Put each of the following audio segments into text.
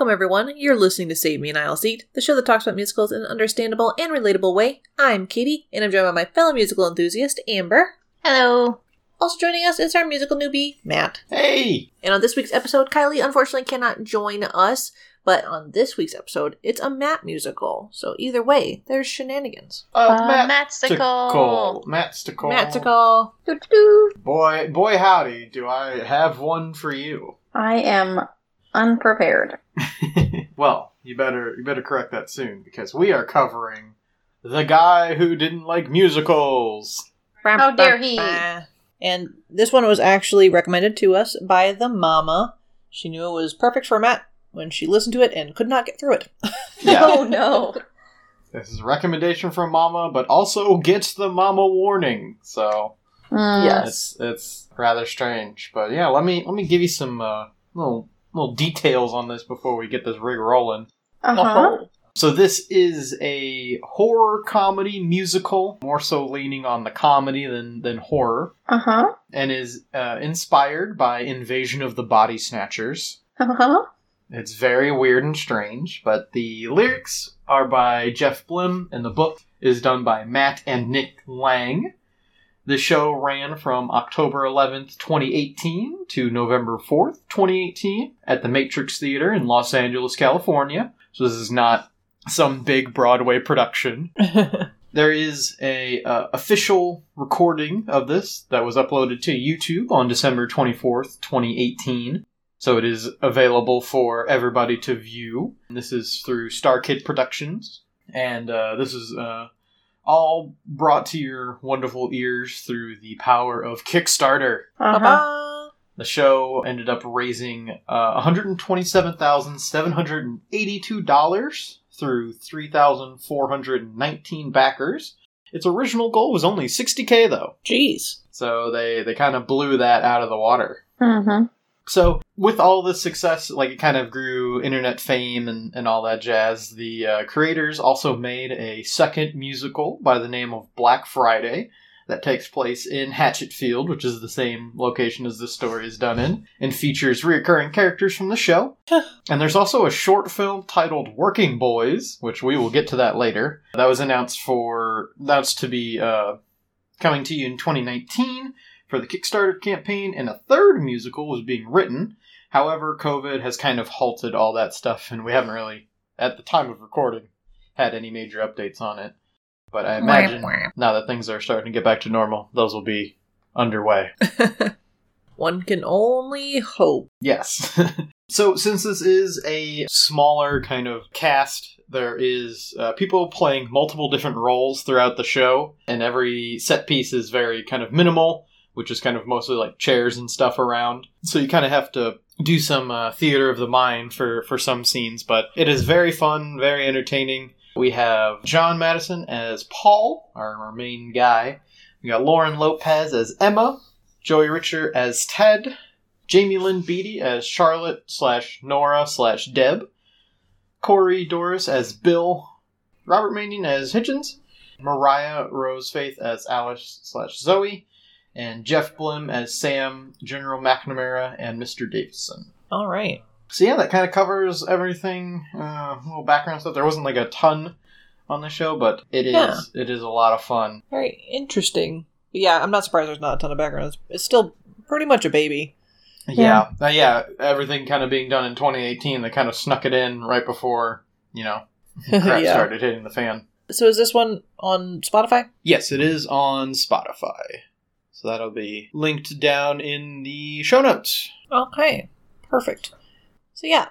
Welcome, everyone. You're listening to Save Me an Aisle Seat, the show that talks about musicals in an understandable and relatable way. I'm Katie, and I'm joined by my fellow musical enthusiast, Amber. Hello. Also joining us is our musical newbie, Matt. Hey! And on this week's episode, Kylie unfortunately cannot join us, but on this week's episode, it's a Matt musical. So either way, there's shenanigans. A uh, Matsticle. Matsticle. Mattical. Doo-doo-doo. Boy, boy, howdy, do I have one for you. I am unprepared. well, you better you better correct that soon because we are covering the guy who didn't like musicals. How dare he. And this one was actually recommended to us by the mama. She knew it was perfect for Matt when she listened to it and could not get through it. Yeah. Oh no. This is a recommendation from Mama, but also gets the Mama warning. So Mm. Yes. it's it's rather strange. But yeah, let me let me give you some uh, little little details on this before we get this rig rolling. Uh-huh. So this is a horror comedy musical, more so leaning on the comedy than than horror, Uh-huh. and is uh, inspired by Invasion of the Body Snatchers. Uh-huh. It's very weird and strange, but the lyrics are by Jeff Blim, and the book is done by Matt and Nick Lang. The show ran from October 11th, 2018 to November 4th, 2018 at the Matrix Theater in Los Angeles, California. So this is not some big Broadway production. There is a uh, official recording of this that was uploaded to YouTube on December 24th, 2018. So it is available for everybody to view. This is through Star Kid Productions. And uh, this is uh, all brought to your wonderful ears through the power of Kickstarter. Uh-huh. The show ended up raising uh, $127,782 through 3,419 backers. Its original goal was only 60k though, Jeez. so they, they kind of blew that out of the water. Mm-hmm. So, with all this success, like it kind of grew internet fame and, and all that jazz, the uh, creators also made a second musical by the name of Black Friday that takes place in Hatchetfield, which is the same location as this story is done in, and features reoccurring characters from the show. and there's also a short film titled Working Boys, which we will get to that later. That was announced for, that's to be uh, coming to you in 2019 for the Kickstarter campaign, and a third musical was being written. However, COVID has kind of halted all that stuff, and we haven't really, at the time of recording, had any major updates on it. But I imagine now that things are starting to get back to normal, those will be underway. One can only hope. Yes. so, since this is a smaller kind of cast, there is uh, people playing multiple different roles throughout the show, and every set piece is very kind of minimal, which is kind of mostly like chairs and stuff around. So, you kind of have to do some uh, theater of the mind for, for some scenes, but it is very fun, very entertaining. We have Jon Matteson as Paul, our, our main guy. We got Lauren Lopez as Emma, Joey Richter as Ted, Jaime Lyn Beatty as Charlotte slash Nora slash Deb, Corey Dorris as Bill, Robert Manion as Hidgens, Mariah Rose Faith as Alice slash Zoe, and Jeff Blim as Sam, General McNamara, and Mr. Davison. All right. So yeah, that kind of covers everything. Uh, little background stuff. There wasn't like a ton on the show, but it is Yeah. it is a lot of fun. Very interesting. But yeah, I'm not surprised there's not a ton of background. It's still pretty much a baby. Yeah, Uh, yeah. Everything kind of being done in 2018. They kind of snuck it in right before you know crap Yeah. started hitting the fan. So is this one on Spotify? Yes, it is on Spotify. So that'll be linked down in the show notes. Okay, perfect. So yeah,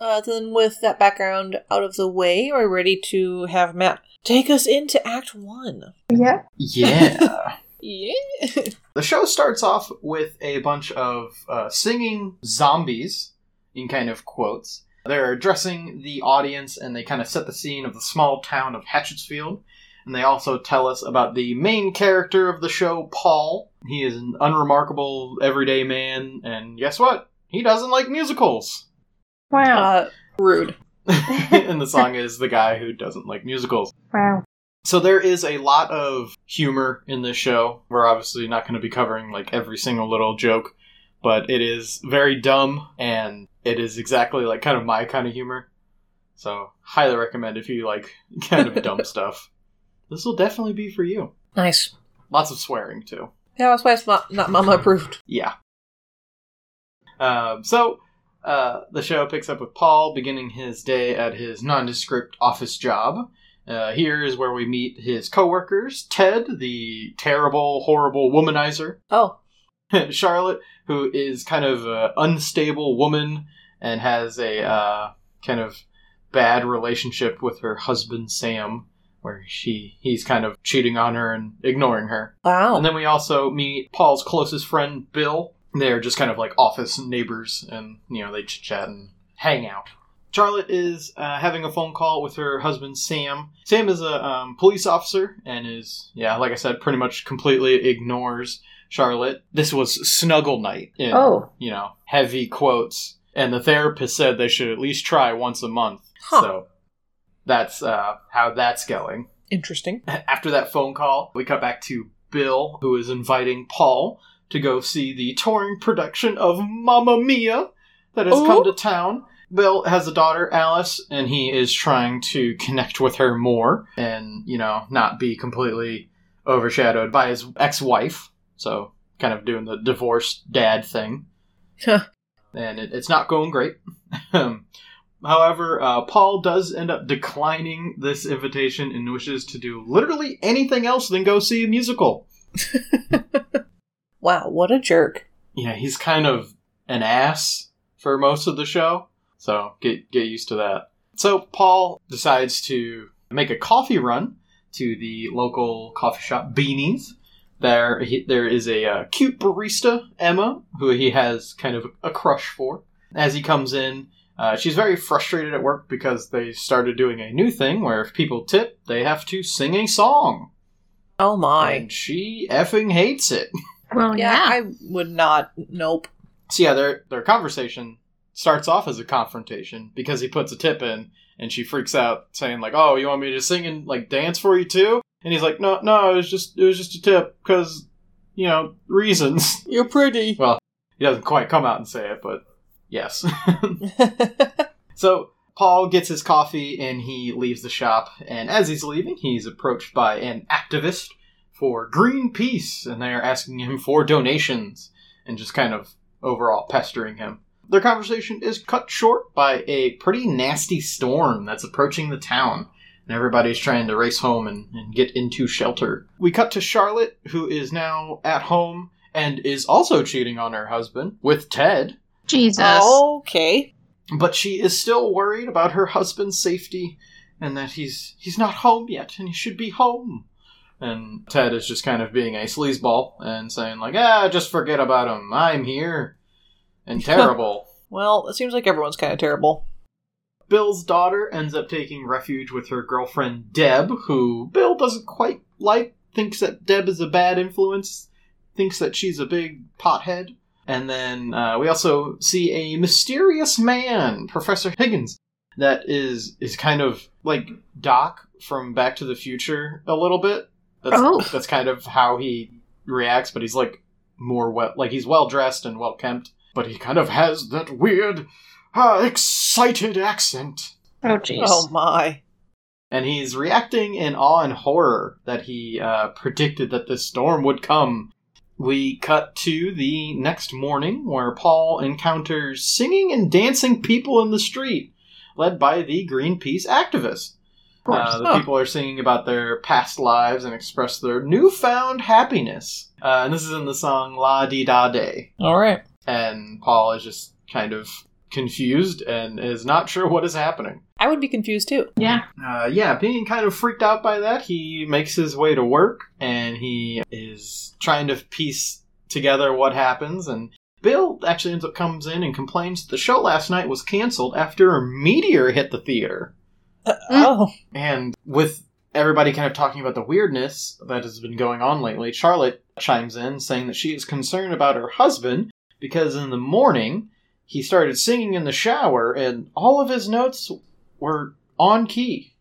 uh, then with that background out of the way, we're ready to have Matt take us into Act One. Yeah. Yeah. Yeah. The show starts off with a bunch of uh, singing zombies, in kind of quotes. They're addressing the audience and they kind of set the scene of the small town of Hatchetfield. And they also tell us about the main character of the show, Paul. He is an unremarkable everyday man, and guess what? He doesn't like musicals. Wow. Uh, rude. and the song is The Guy Who Doesn't Like Musicals. wow. So there is a lot of humor in this show. We're obviously not going to be covering like every single little joke, but it is very dumb and it is exactly like kind of my kind of humor. So, highly recommend if you like kind of dumb stuff. This will definitely be for you. Nice. Lots of swearing too. Yeah, that's why it's not, not mama approved. Yeah. Um, so, uh, the show picks up with Paul beginning his day at his nondescript office job. Uh, here is where we meet his coworkers Ted, the terrible, horrible womanizer, Oh, Charlotte, who is kind of an unstable woman and has a uh, kind of bad relationship with her husband Sam, where she he's kind of cheating on her and ignoring her. wow. And then we also meet Paul's closest friend, Bill. They're just kind of like office neighbors, and you know they chit chat and hang out. Charlotte is uh, having a phone call with her husband Sam. Sam is a um, police officer and is, yeah, like I said, pretty much completely ignores Charlotte. This was snuggle night in, Oh. you know, heavy quotes. And the therapist said they should at least try once a month. Huh. So that's uh, how that's going. Interesting. After that phone call, we cut back to Bill, who is inviting Paul to go see the touring production of Mamma Mia that has come to town. Bill has a daughter, Alice, and he is trying to connect with her more and, you know, not be completely overshadowed by his ex wife. So, kind of doing the divorced dad thing. Huh. and it, it's not going great. However, uh, Paul does end up declining this invitation and wishes to do literally anything else than go see a musical. Wow, what a jerk. Yeah, he's kind of an ass for most of the show, so get get used to that. So Paul decides to make a coffee run to the local coffee shop Beanies. There, he, there is a uh, cute barista Emma who he has kind of a crush for. As he comes in, uh, she's very frustrated at work because they started doing a new thing where if people tip, they have to sing a song, Oh my. and she effing hates it. Well, yeah, yeah. I would not. Nope. So yeah, their their conversation starts off as a confrontation because he puts a tip in and she freaks out saying like, "Oh, you want me to sing and like dance for you too?" And he's like, "No, no, it was just it was just a tip because you know reasons." You're pretty. Well, he doesn't quite come out and say it, but yes. so Paul gets his coffee and he leaves the shop. And as he's leaving, he's approached by an activist for Greenpeace, and they are asking him for donations and just kind of overall pestering him. Their conversation is cut short by a pretty nasty storm that's approaching the town, and everybody's trying to race home and, and get into shelter. We cut to Charlotte, who is now at home and is also cheating on her husband with Ted, Jesus. okay. but she is still worried about her husband's safety and that he's he's not home yet and he should be home. And Ted is just kind of being a sleazeball and saying like, "Ah, just forget about him. I'm here." And terrible. Well, it seems like everyone's kind of terrible. Bill's daughter ends up taking refuge with her girlfriend Deb, who Bill doesn't quite like, thinks that Deb is a bad influence, thinks that she's a big pothead. And then uh, we also see a mysterious man, Professor Hidgens, that is is kind of like Doc from Back to the Future a little bit. That's, Oh. that's kind of how he reacts, but he's like more well, like he's well dressed and well kempt, but he kind of has that weird uh, excited accent. Oh, jeez. Oh my. And he's reacting in awe and horror that he uh, predicted that this storm would come. We cut to the next morning where Paul encounters singing and dancing people in the street, led by the Greenpeace activist. of course. Uh, the people are singing about their past lives and express their newfound happiness. Uh, and this is in the song La Di Da Day All right. and Paul is just kind of confused and is not sure what is happening. I would be confused too. yeah. Uh, yeah, being kind of freaked out by that, he makes his way to work and he is trying to piece together what happens. And Bill actually ends up comes in and complains that the show last night was canceled after a meteor hit the theater. Uh, Mm. Oh. And with everybody kind of talking about the weirdness that has been going on lately, Charlotte chimes in saying that she is concerned about her husband because in the morning he started singing in the shower and all of his notes were on key.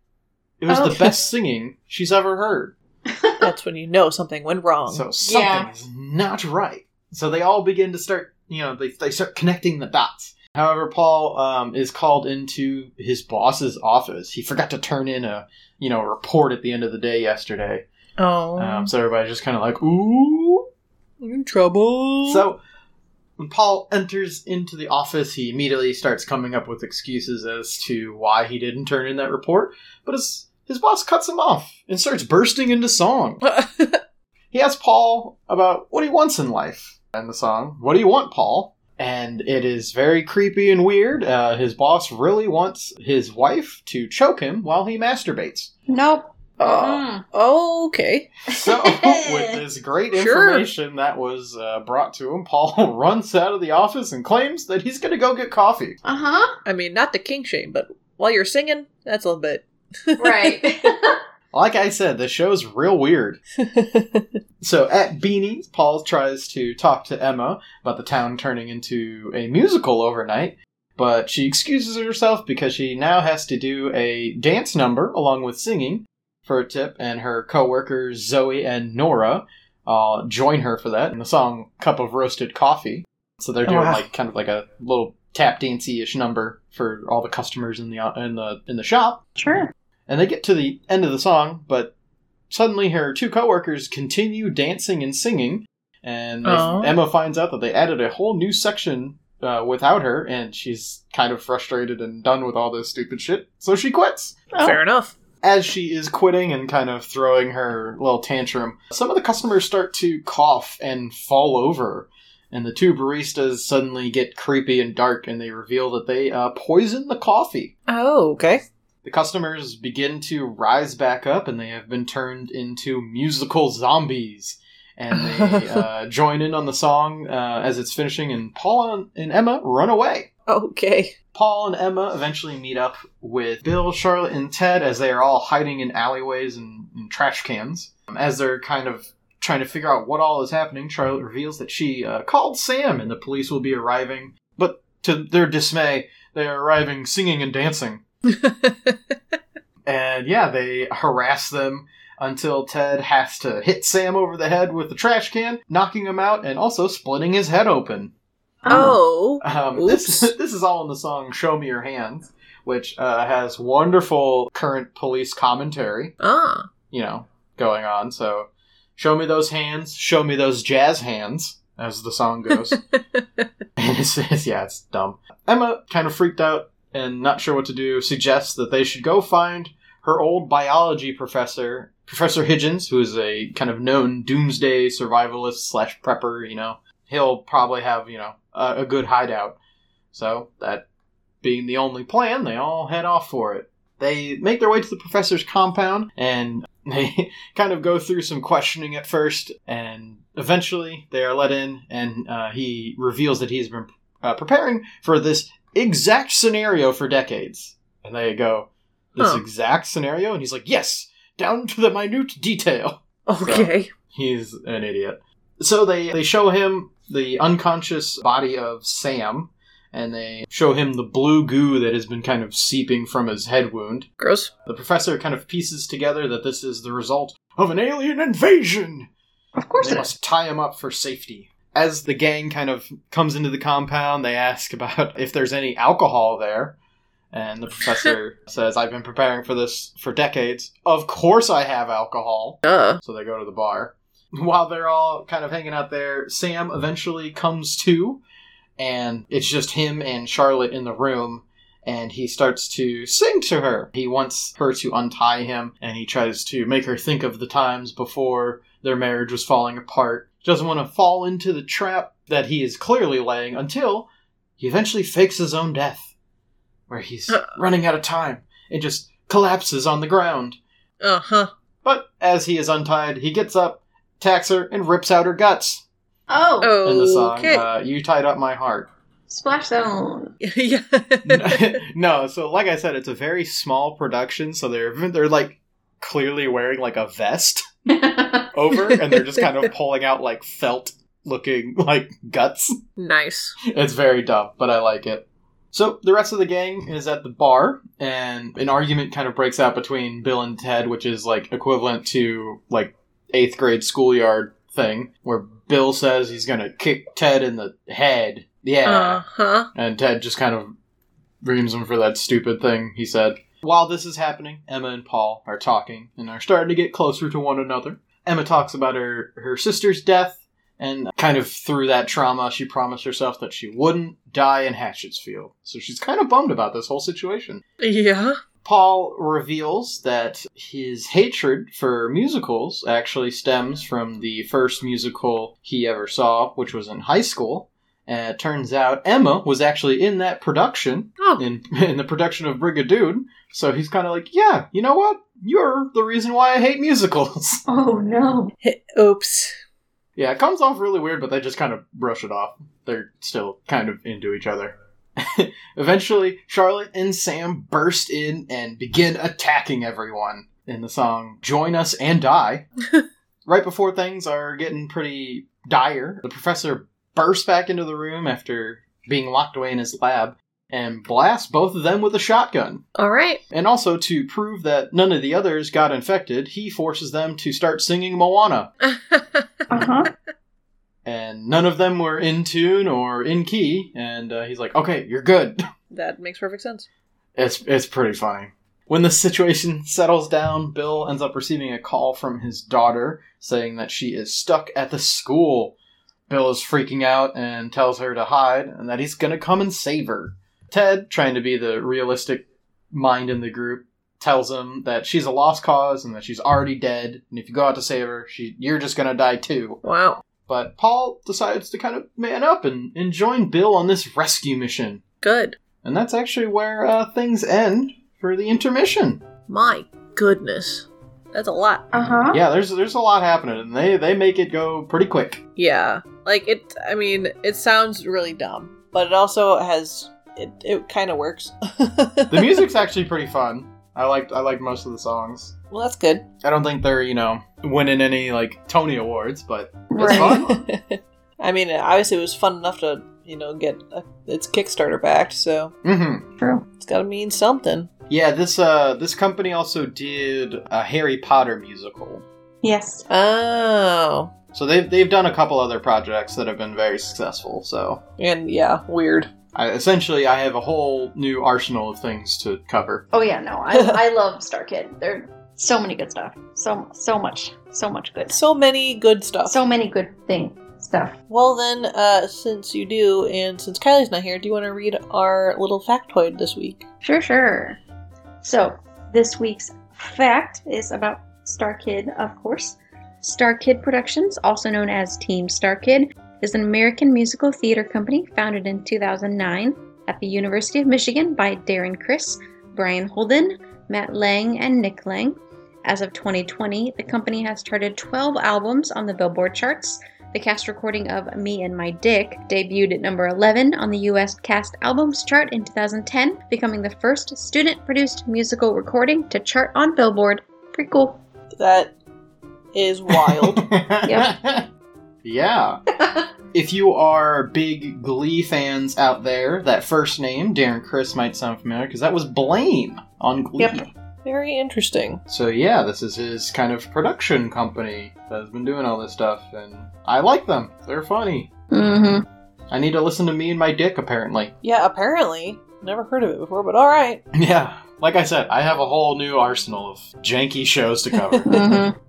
It was Oh. the best singing she's ever heard. That's when you know something went wrong. So something Yeah. is not right. So they all begin to start you know, they, they start connecting the dots. However, Paul um, is called into his boss's office. He forgot to turn in a, you know, a report at the end of the day yesterday. Oh, Um, so everybody's just kind of like, ooh. in trouble. So when Paul enters into the office, he immediately starts coming up with excuses as to why he didn't turn in that report. But his his boss cuts him off and starts bursting into song. He asks Paul about what he wants in life. And the song, What Do You Want, Paul? And it is very creepy and weird. Uh, his boss really wants his wife to choke him while he masturbates. Nope. Oh, Mm. okay. So, with this great Sure. information that was uh, brought to him, Paul runs out of the office and claims that he's going to go get coffee. Uh huh. I mean, not the king shame, but while you're singing, that's a little bit. Right. Like I said, the show's real weird. So at Beanie's, Paul tries to talk to Emma about the town turning into a musical overnight, but she excuses herself because she now has to do a dance number along with singing for a tip, and her co-workers Zoe and Nora uh, join her for that in the song "Cup of Roasted Coffee." So they're Oh, doing wow. like kind of like a little tap dancey-ish number for all the customers in the in the in the shop. sure. And they get to the end of the song, but suddenly her two coworkers continue dancing and singing, and they, Emma finds out that they added a whole new section uh, without her, and she's kind of frustrated and done with all this stupid shit, so she quits. Oh. Fair enough. As she is quitting and kind of throwing her little tantrum, some of the customers start to cough and fall over. And the two baristas suddenly get creepy and dark, and they reveal that they uh, poisoned the coffee. Oh, okay. The customers begin to rise back up and they have been turned into musical zombies. And they uh, join in on the song uh, as it's finishing, and Paul and Emma run away. Okay. Paul and Emma eventually meet up with Bill, Charlotte, and Ted as they are all hiding in alleyways and, and trash cans. As they're kind of trying to figure out what all is happening, Charlotte reveals that she uh, called Sam and the police will be arriving. But to their dismay, they are arriving singing and dancing. And yeah, they harass them until Ted has to hit Sam over the head with the trash can, knocking him out and also splitting his head open. oh. Um, this, this is all in the song Show Me Your Hands, which uh, has wonderful current police commentary, Ah. you know, going on. So, show me those hands, show me those jazz hands, as the song goes. and it's, it's, yeah, it's dumb. Emma, kind of freaked out and not sure what to do, suggests that they should go find her old biology professor, Professor Hidgens, who is a kind of known doomsday survivalist slash prepper, you know. He'll probably have, you know, a, a good hideout. So, that being the only plan, they all head off for it. They make their way to the professor's compound and they kind of go through some questioning at first, and eventually they are let in, and uh, he reveals that he's been uh, preparing for this exact scenario for decades. And they go, This Huh. exact scenario? And he's like, Yes, down to the minute detail. Okay. He's an idiot. So they, they show him the unconscious body of Sam, and they show him the blue goo that has been kind of seeping from his head wound. Gross. The professor kind of pieces together that this is the result of an alien invasion. Of course They it is. must tie him up for safety. As the gang kind of comes into the compound, they ask about if there's any alcohol there. And the professor says, I've been preparing for this for decades. Of course I have alcohol. Duh. So they go to the bar. While they're all kind of hanging out there, Sam eventually comes to, and it's just him and Charlotte in the room, and he starts to sing to her. He wants her to untie him, and he tries to make her think of the times before their marriage was falling apart. He doesn't want to fall into the trap that he is clearly laying until he eventually fakes his own death, where he's Uh. running out of time and just collapses on the ground. Uh huh. But as he is untied, he gets up, attacks her, and rips out her guts Oh, in the song. Okay. Uh, you tied up my heart. splash zone. yeah. no, so like I said, it's a very small production, so they're they're like clearly wearing like a vest over, and they're just kind of pulling out like felt looking like guts. nice. It's very dumb, but I like it. So the rest of the gang is at the bar, and an argument kind of breaks out between Bill and Ted, which is like equivalent to like eighth grade schoolyard thing, where Bill says he's gonna kick Ted in the head. Yeah. Uh huh. And Ted just kind of reams him for that stupid thing he said. While this is happening, Emma and Paul are talking and are starting to get closer to one another. Emma talks about her, her sister's death, and kind of through that trauma, she promised herself that she wouldn't die in Hatchetfield. So she's kind of bummed about this whole situation. Yeah. Paul reveals that his hatred for musicals actually stems from the first musical he ever saw, which was in high school. And it turns out Emma was actually in that production, Oh. in, in the production of Brigadoon. So he's kind of like, yeah, you know what? You're the reason why I hate musicals. Oh no. Oops. Yeah, it comes off really weird, but they just kind of brush it off. They're still kind of into each other. Eventually, Charlotte and Sam burst in and begin attacking everyone in the song Join Us and Die. right before things are getting pretty dire, the professor bursts back into the room after being locked away in his lab and blast both of them with a shotgun. All right. And also, to prove that none of the others got infected, he forces them to start singing Moana. Uh huh. And none of them were in tune or in key, and uh, he's like, okay, you're good. that makes perfect sense. It's it's pretty funny. When the situation settles down, Bill ends up receiving a call from his daughter saying that she is stuck at the school. Bill is freaking out and tells her to hide and that he's going to come and save her. Ted, trying to be the realistic mind in the group, tells him that she's a lost cause and that she's already dead, and if you go out to save her, she you're just going to die too. Wow. But Paul decides to kind of man up and, and join Bill on this rescue mission. Good. And that's actually where uh, things end for the intermission. My goodness. That's a lot. Uh huh. Yeah, there's there's a lot happening, and they they make it go pretty quick. Yeah. Like it I mean, it sounds really dumb, but it also has it it kind of works. The music's actually pretty fun. I liked I liked most of the songs. Well, that's good. I don't think they're you know winning any like Tony awards, but it's Right. fun. I mean, obviously it was fun enough to, you know, get a, its Kickstarter backed, so hmm True. it's got to mean something. Yeah, this uh this company also did a Harry Potter musical. Yes. Oh. So they've they've done a couple other projects that have been very successful. So And yeah, weird. I, essentially, I have a whole new arsenal of things to cover. Oh yeah. No. I I love Star Kid. There so many good stuff. So so much. So much good. So many good stuff. So many good thing stuff. well, then, uh, since you do, and since Kylie's not here, do you want to read our little factoid this week? Sure, sure. So, this week's fact is about Star Kid, of course. Star Kid Productions, also known as Team Star Kid, is an American musical theater company founded in 2009 at the University of Michigan by Darren Criss, Brian Holden, Matt Lang, and Nick Lang. As of 2020, the company has charted 12 albums on the Billboard charts. The cast recording of Me and My Dick debuted at number 11 on the US Cast Albums chart in 2010, becoming the first student produced musical recording to chart on Billboard. Pretty cool. That is wild. Yep. yeah. If you are big Glee fans out there, that first name, Darren Criss, might sound familiar because that was Blaine on Glee. Yep. Very interesting. So yeah, this is his kind of production company that has been doing all this stuff, and I like them. They're funny. Mm-hmm. I need to listen to Me and My Dick, apparently. Yeah, apparently. Never heard of it before, but alright. Yeah, like I said, I have a whole new arsenal of janky shows to cover. Mm-hmm.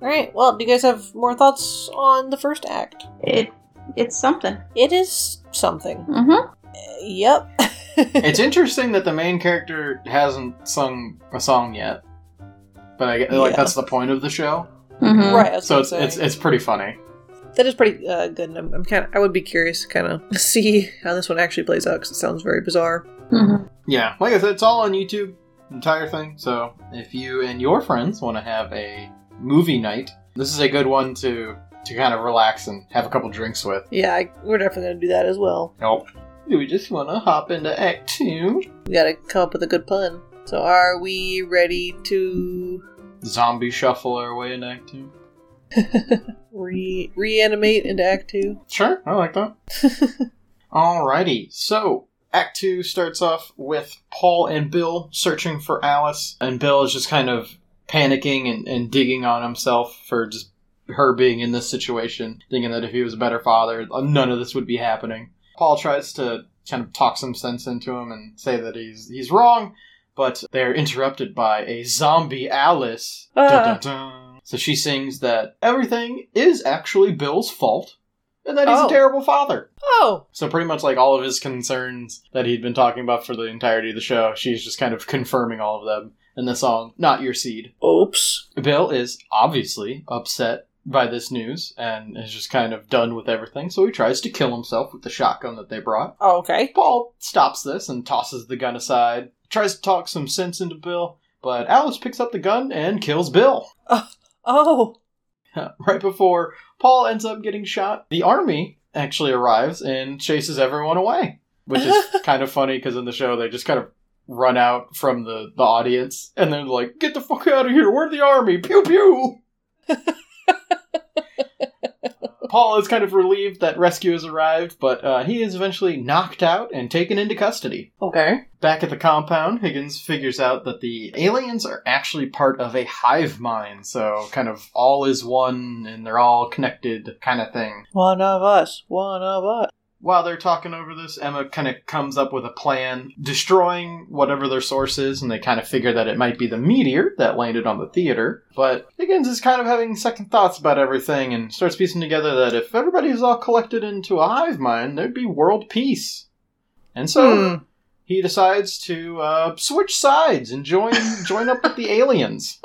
Alright, well, do you guys have more thoughts on the first act? It it's something. It is something. Mm-hmm. Uh, yep. it's interesting that the main character hasn't sung a song yet, but I get like Yeah. that's the point of the show. Mm-hmm. right. So it's it's it's pretty funny. that is pretty uh, good. I'm, I'm kind of. I would be curious to kind of see how this one actually plays out because it sounds very bizarre. Mm-hmm. Yeah, like I said, it's all on YouTube, entire thing. So if you and your friends want to have a movie night, this is a good one to to kind of relax and have a couple drinks with. Yeah, I, we're definitely gonna do that as well. Nope. Do we just want to hop into Act Two? We gotta come up with a good pun. So, are we ready to Zombie shuffle our way into Act Two. re reanimate into Act Two? Sure, I like that. Alrighty, so Act 2 starts off with Paul and Bill searching for Alice, and Bill is just kind of panicking and, and digging on himself for just her being in this situation, thinking that if he was a better father, none of this would be happening. Paul tries to kind of talk some sense into him and say that he's he's wrong, but they're interrupted by a zombie Alice. Ah. Dun, dun, dun. So she sings that everything is actually Bill's fault and that he's Oh. a terrible father. Oh, So pretty much like all of his concerns that he'd been talking about for the entirety of the show, she's just kind of confirming all of them in the song Not Your Seed. oops. Bill is obviously upset by this news and is just kind of done with everything, so he tries to kill himself with the shotgun that they brought. Oh, okay. Paul stops this and tosses the gun aside, tries to talk some sense into Bill, but Alice picks up the gun and kills Bill. Uh, oh, right before Paul ends up getting shot, the army actually arrives and chases everyone away, which is kind of funny because in the show they just kind of run out from the, the audience and they're like, "Get the fuck out of here! We're the army! Pew pew!" Paul is kind of relieved that rescue has arrived, but uh, he is eventually knocked out and taken into custody. okay. Back at the compound, Hidgens figures out that the aliens are actually part of a hive mind, so kind of all is one and they're all connected kind of thing. One of us. One of us. While they're talking over this, Emma kind of comes up with a plan, destroying whatever their source is, and they kind of figure that it might be the meteor that landed on the theater. But Hidgens is kind of having second thoughts about everything and starts piecing together that if everybody was all collected into a hive mind, there'd be world peace. And so Hmm. he decides to uh, switch sides and join join up with the aliens.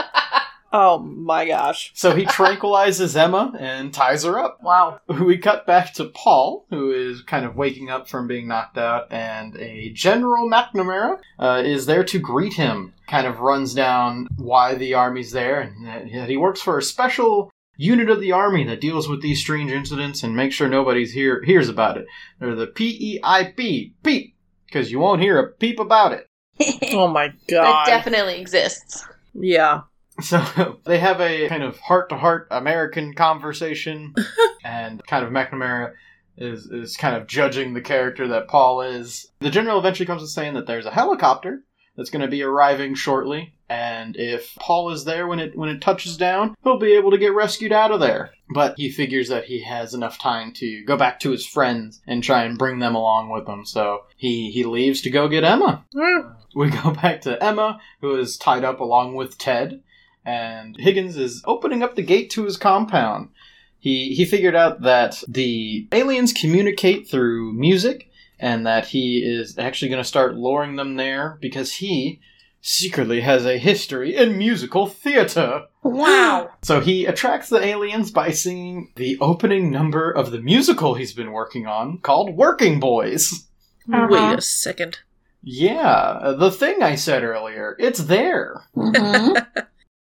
Oh my gosh. So he tranquilizes Emma and ties her up. Wow. We cut back to Paul, who is kind of waking up from being knocked out, and a General McNamara uh, is there to greet him. Kind of runs down why the army's there, and that that he works for a special unit of the army that deals with these strange incidents and makes sure nobody's hear hears about it. They're the P-E-I-P, peep, because you won't hear a peep about it. Oh my god. It definitely exists. yeah. So they have a kind of heart to heart American conversation, and kind of McNamara is is kind of judging the character that Paul is. The general eventually comes to saying that there's a helicopter that's going to be arriving shortly, and if Paul is there when it when it touches down, he'll be able to get rescued out of there. But he figures that he has enough time to go back to his friends and try and bring them along with him. So he he leaves to go get Emma. Hmm. We go back to Emma, who is tied up along with Ted, and Hidgens is opening up the gate to his compound. He he figured out that the aliens communicate through music, and that he is actually going to start luring them there because he secretly has a history in musical theater. Wow. So he attracts the aliens by singing the opening number of the musical he's been working on called Working Boys. Uh-huh. Wait a second. Yeah, the thing I said earlier, it's there. Mhm.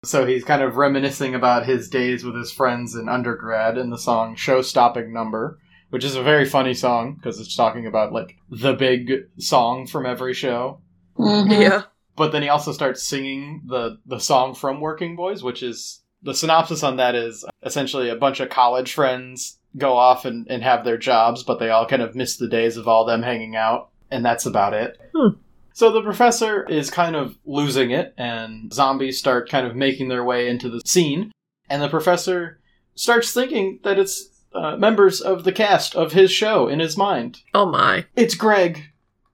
So he's kind of reminiscing about his days with his friends in undergrad in the song Show Stopping Number, which is a very funny song because it's talking about like the big song from every show. Mhm. Yeah. But then he also starts singing the, the song from Working Boys, which is the synopsis on that is essentially a bunch of college friends go off and, and have their jobs, but they all kind of miss the days of all them hanging out, and that's about it. Hmm. So the professor is kind of losing it, and zombies start kind of making their way into the scene, and the professor starts thinking that it's uh, members of the cast of his show in his mind. Oh my. It's Greg,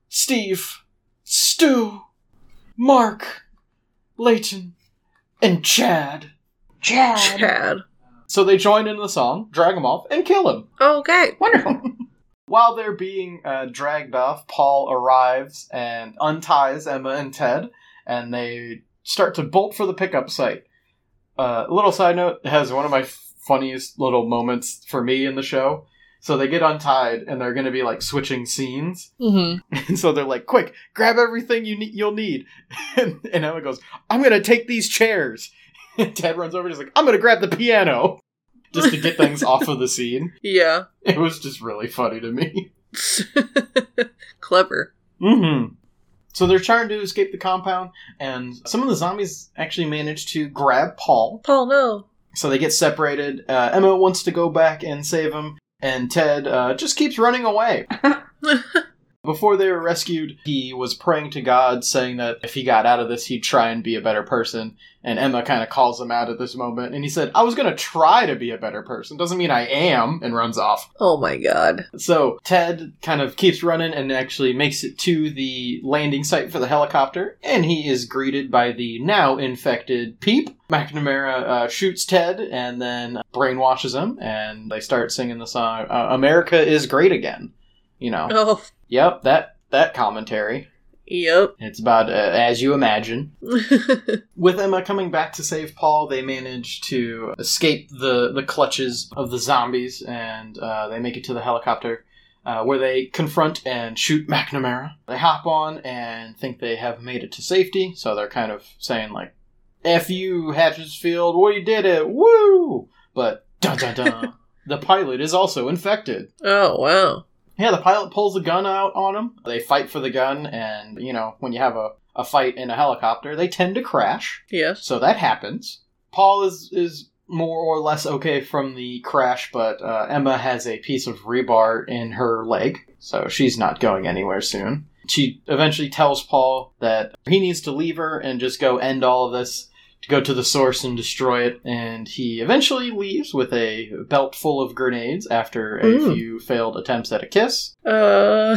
Steve, Stu, Mark, Leighton, and Chad. Chad. Chad. So they join in the song, drag him off, and kill him. Okay. Wonderful. While they're being uh, dragged off, Paul arrives and unties Emma and Ted, and they start to bolt for the pickup site. Uh, little side note has one of my funniest little moments for me in the show. So they get untied, and they're going to be like switching scenes. Mm-hmm. And so they're like, "Quick, grab everything you need. You'll need." And, and Emma goes, "I'm gonna take these chairs." And Ted runs over, and is like, "I'm gonna grab the piano," just to get things off of the scene. Yeah. It was just really funny to me. Clever. Mm-hmm. So they're trying to escape the compound, and some of the zombies actually manage to grab Paul. Paul, no. So they get separated. Uh, Emma wants to go back and save him, and Ted uh, just keeps running away. Before they were rescued, he was praying to God, saying that if he got out of this, he'd try and be a better person. And Emma kind of calls him out at this moment, and he said, I was going to try to be a better person. Doesn't mean I am, and runs off. Oh my god. So Ted kind of keeps running and actually makes it to the landing site for the helicopter, and he is greeted by the now infected Peep. McNamara uh, shoots Ted and then brainwashes him, and they start singing the song uh, "America is Great Again." You know, Oh, yep that that commentary. yep. It's about uh, as you imagine. With Emma coming back to save Paul, they manage to escape the, the clutches of the zombies and uh, they make it to the helicopter uh, where they confront and shoot McNamara. They hop on and think they have made it to safety, so they're kind of saying, like, F you, Hatchetfield, we did it, woo! But, dun dun dun, the pilot is also infected. oh wow. Yeah, the pilot pulls a gun out on him. They fight for the gun, and, you know, when you have a, a fight in a helicopter, they tend to crash. Yes. So that happens. Paul is is more or less okay from the crash, but uh, Emma has a piece of rebar in her leg, so she's not going anywhere soon. She eventually tells Paul that he needs to leave her and just go end all of this, to go to the source and destroy it, and he eventually leaves with a belt full of grenades after a Mm. few failed attempts at a kiss. Uh.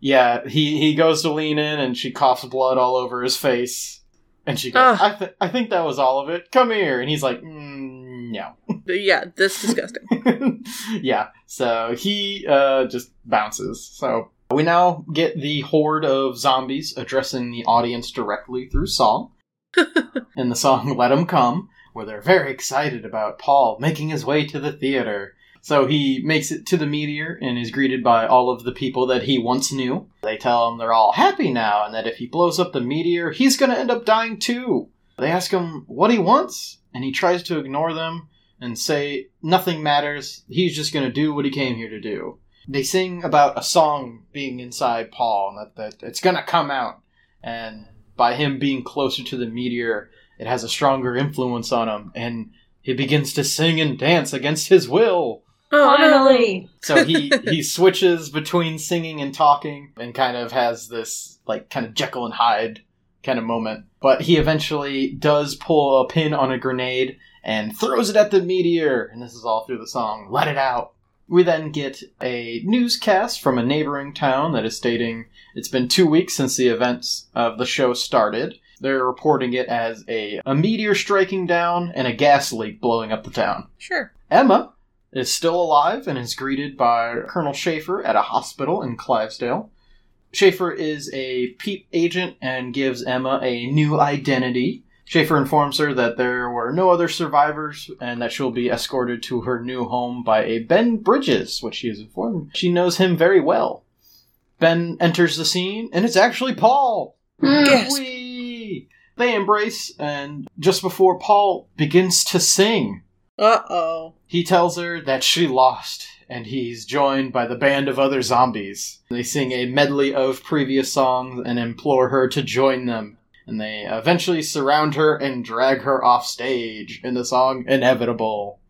Yeah, he, he goes to lean in and she coughs blood all over his face. And she goes, Ah. I, th- I think that was all of it. Come here. And he's like, mm, no. Yeah, that's disgusting. yeah, so he uh, just bounces. So we now get the horde of zombies addressing the audience directly through song. in the song Let 'em Come, where they're very excited about Paul making his way to the theater. So he makes it to the meteor and is greeted by all of the people that he once knew. They tell him they're all happy now and that if he blows up the meteor, he's going to end up dying too. They ask him what he wants, and he tries to ignore them and say nothing matters. He's just going to do what he came here to do. They sing about a song being inside Paul and that, that it's going to come out. And by him being closer to the meteor, it has a stronger influence on him, and he begins to sing and dance against his will. Oh. Finally. So he he switches between singing and talking, and kind of has this like kind of Jekyll and Hyde kind of moment. But he eventually does pull a pin on a grenade and throws it at the meteor, and this is all through the song. Let it out. We then get a newscast from a neighboring town that is stating it's been two weeks since the events of the show started. They're reporting it as a, a meteor striking down and a gas leak blowing up the town. Sure. Emma is still alive and is greeted by Colonel Schaefer at a hospital in Clivesdale. Schaefer is a PEEP agent and gives Emma a new identity. Schaefer informs her that there were no other survivors and that she'll be escorted to her new home by a Ben Bridges, which she is informed she knows him very well. Ben enters the scene, and it's actually Paul. Mm. Gasp. Whee! They embrace, and just before Paul begins to sing, Uh oh. he tells her that she lost, and he's joined by the band of other zombies. They sing a medley of previous songs and implore her to join them. And they eventually surround her and drag her off stage in the song Inevitable.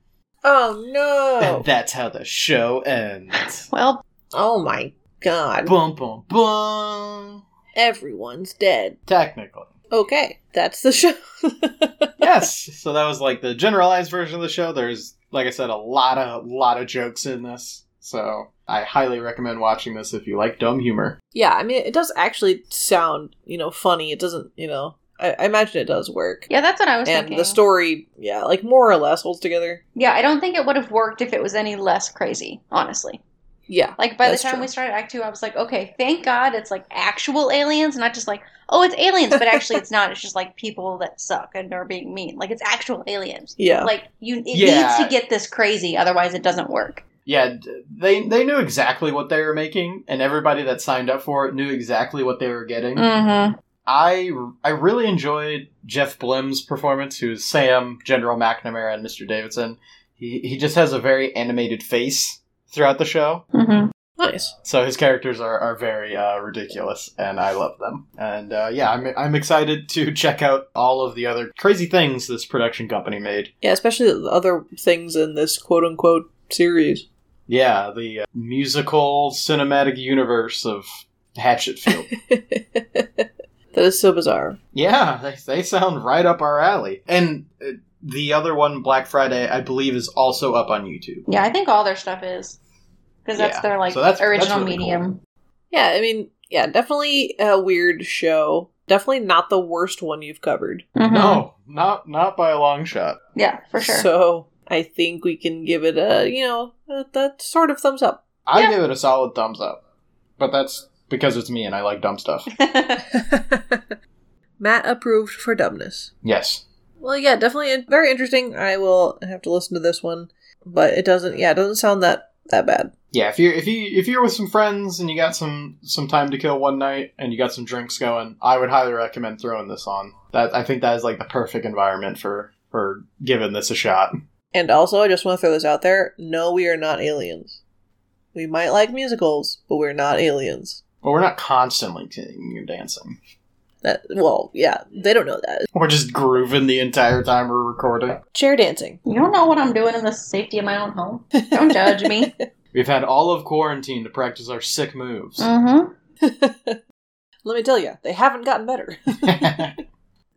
Oh no. And that's how the show ends. Well, Oh my god. Bum bum bum. Everyone's dead. Technically. Okay, that's the show. yes. So that was like the generalized version of the show. There's, like I said, a lot of lot of jokes in this. So I highly recommend watching this if you like dumb humor. yeah, I mean, it does actually sound, you know, funny. It doesn't, you know, I, I imagine it does work. yeah, that's what I was and thinking. the story, yeah, like more or less holds together. yeah, I don't think it would have worked if it was any less crazy, honestly. Yeah. Like by That's the time true. we started Act Two, I was like, okay, thank God it's like actual aliens, not just like, oh, it's aliens, but actually it's not. It's just like people that suck and are being mean. Like it's actual aliens. Yeah. Like you, it Yeah. needs to get this crazy, otherwise it doesn't work. Yeah, they they knew exactly what they were making, and everybody that signed up for it knew exactly what they were getting. Mm-hmm. I I really enjoyed Jeff Blim's performance, who's Sam, General McNamara, and Mr. Davidson. He he just has a very animated face throughout the show. Mm-hmm. nice. So his characters are, are very uh, ridiculous, and I love them. And uh, yeah, I'm I'm excited to check out all of the other crazy things this production company made. Yeah, especially the other things in this quote unquote series. Yeah, the uh, musical cinematic universe of Hatchetfield. that is so bizarre. yeah, they, they sound right up our alley. And uh, the other one, Black Friday, I believe is also up on YouTube. Yeah, I think all their stuff is because that's Yeah, their like so that's- that's original really cool. medium. Yeah, I mean, yeah, definitely a weird show. Definitely not the worst one you've covered. Mhm. No, not not by a long shot. Yeah, for sure. So I think we can give it a, you know, a, that sort of thumbs up. I Yeah. give it a solid thumbs up. But that's because it's me and I like dumb stuff. Matt approved for dumbness. Yes. Well, yeah, definitely very interesting. I will have to listen to this one, but it doesn't. Yeah, it doesn't sound that that bad. Yeah, if you're if you if you're with some friends and you got some some time to kill one night and you got some drinks going, I would highly recommend throwing this on. That I think that is like the perfect environment for for giving this a shot. And also, I just want to throw this out there: no, we are not aliens. We might like musicals, but we're not aliens. But we're not constantly singing and dancing. That well, yeah, they don't know that. We're just grooving the entire time we're recording. Chair dancing. you don't know what I'm doing in the safety of my own home. Don't judge me. We've had all of quarantine to practice our sick moves. Mm-hmm. Let me tell you, they haven't gotten better.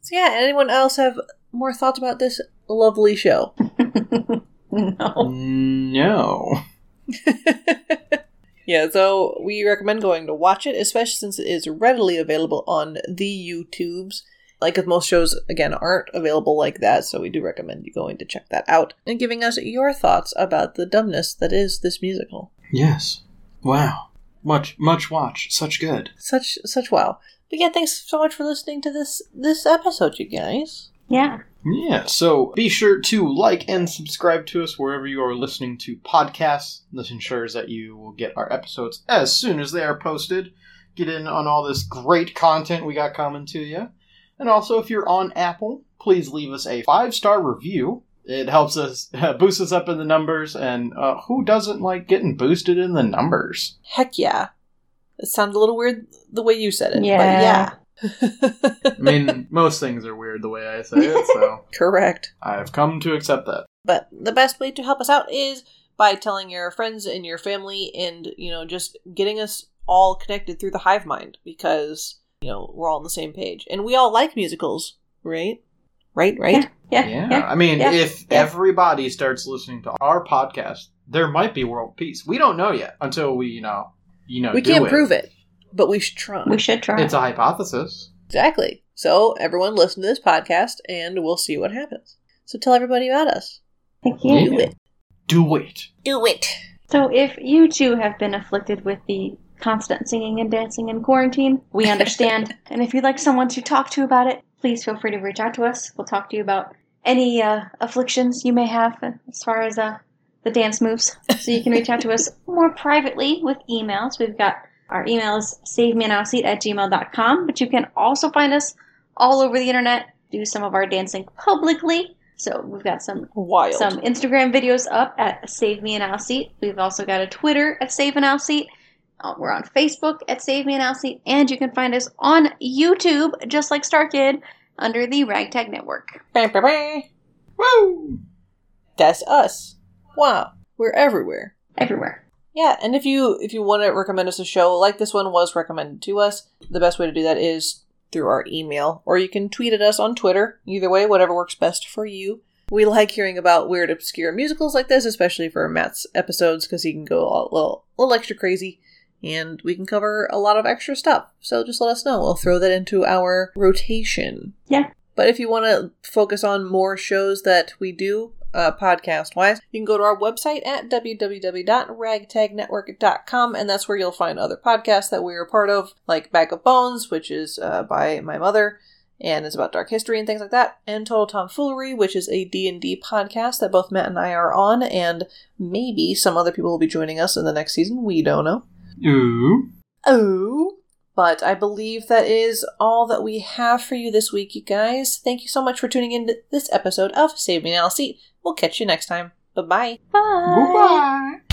So yeah, anyone else have more thoughts about this lovely show? no. no. yeah, so we recommend going to watch it, especially since it is readily available on the YouTubes. Like most shows, again, aren't available like that, so we do recommend you going to check that out and giving us your thoughts about the dumbness that is this musical. Yes. Wow. Much much watch. Such good. Such such wow. But yeah, thanks so much for listening to this this episode, you guys. Yeah. Yeah, so be sure to like and subscribe to us wherever you are listening to podcasts. This ensures that you will get our episodes as soon as they are posted. Get in on all this great content we got coming to you. And also, if you're on Apple, please leave us a five star review. It helps us boost us up in the numbers, and uh, who doesn't like getting boosted in the numbers? Heck yeah. It sounded a little weird the way you said it. Yeah. But yeah. I mean, most things are weird the way I say it, so Correct. I've come to accept that. But the best way to help us out is by telling your friends and your family and, you know, just getting us all connected through the hive mind because, you know, we're all on the same page. And we all like musicals, right? Right, right? Yeah. Yeah, Yeah. I mean, yeah, if yeah. everybody starts listening to our podcast, there might be world peace. We don't know yet until we, you know, you know, we do can't prove it, but we should try. We should try. It's a hypothesis. exactly. So everyone listen to this podcast and we'll see what happens. So tell everybody about us. Thank you. Do it. Do it. Do it. So, if you too have been afflicted with the constant singing and dancing in quarantine, we understand. and if you'd like someone to talk to about it, please feel free to reach out to us. We'll talk to you about any uh, afflictions you may have as far as uh, the dance moves. So, you can reach out to us more privately with emails. We've got our email is savemeanaisleseat at gmail.com, but you can also find us all over the internet, do some of our dancing publicly. So, we've got some Wild. some Instagram videos up at Save Me an Aisle Seat. We've also got a Twitter at Save an Aisle Seat. Uh, we're on Facebook at Save Me an Aisle Seat, and you can find us on YouTube, just like StarKid, under the Ragtag Network. Bam, bam, bam. Woo! That's us. Wow. We're everywhere. Everywhere. Yeah, and if you if you want to recommend us a show like this one was recommended to us, the best way to do that is through our email, or you can tweet at us on Twitter. Either way, whatever works best for you. We like hearing about weird, obscure musicals like this, especially for Matt's episodes, because he can go a little, little extra crazy, and we can cover a lot of extra stuff. So just let us know. We'll throw that into our rotation. Yeah. But if you want to focus on more shows that we do, uh, podcast wise, you can go to our website at www.ragtagnetwork.com, and that's where you'll find other podcasts that we are part of, like Bag of Bones, which is uh, by my mother and is about dark history and things like that, and Total Tomfoolery, which is a D&D podcast that both Matt and I are on, and maybe some other people will be joining us in the next season. We don't know. Ooh. Oh. But I believe that is all that we have for you this week, you guys. Thank you so much for tuning in to this episode of Save Me an Aisle Seat. We'll catch you next time. Bye-bye. Bye. Goodbye.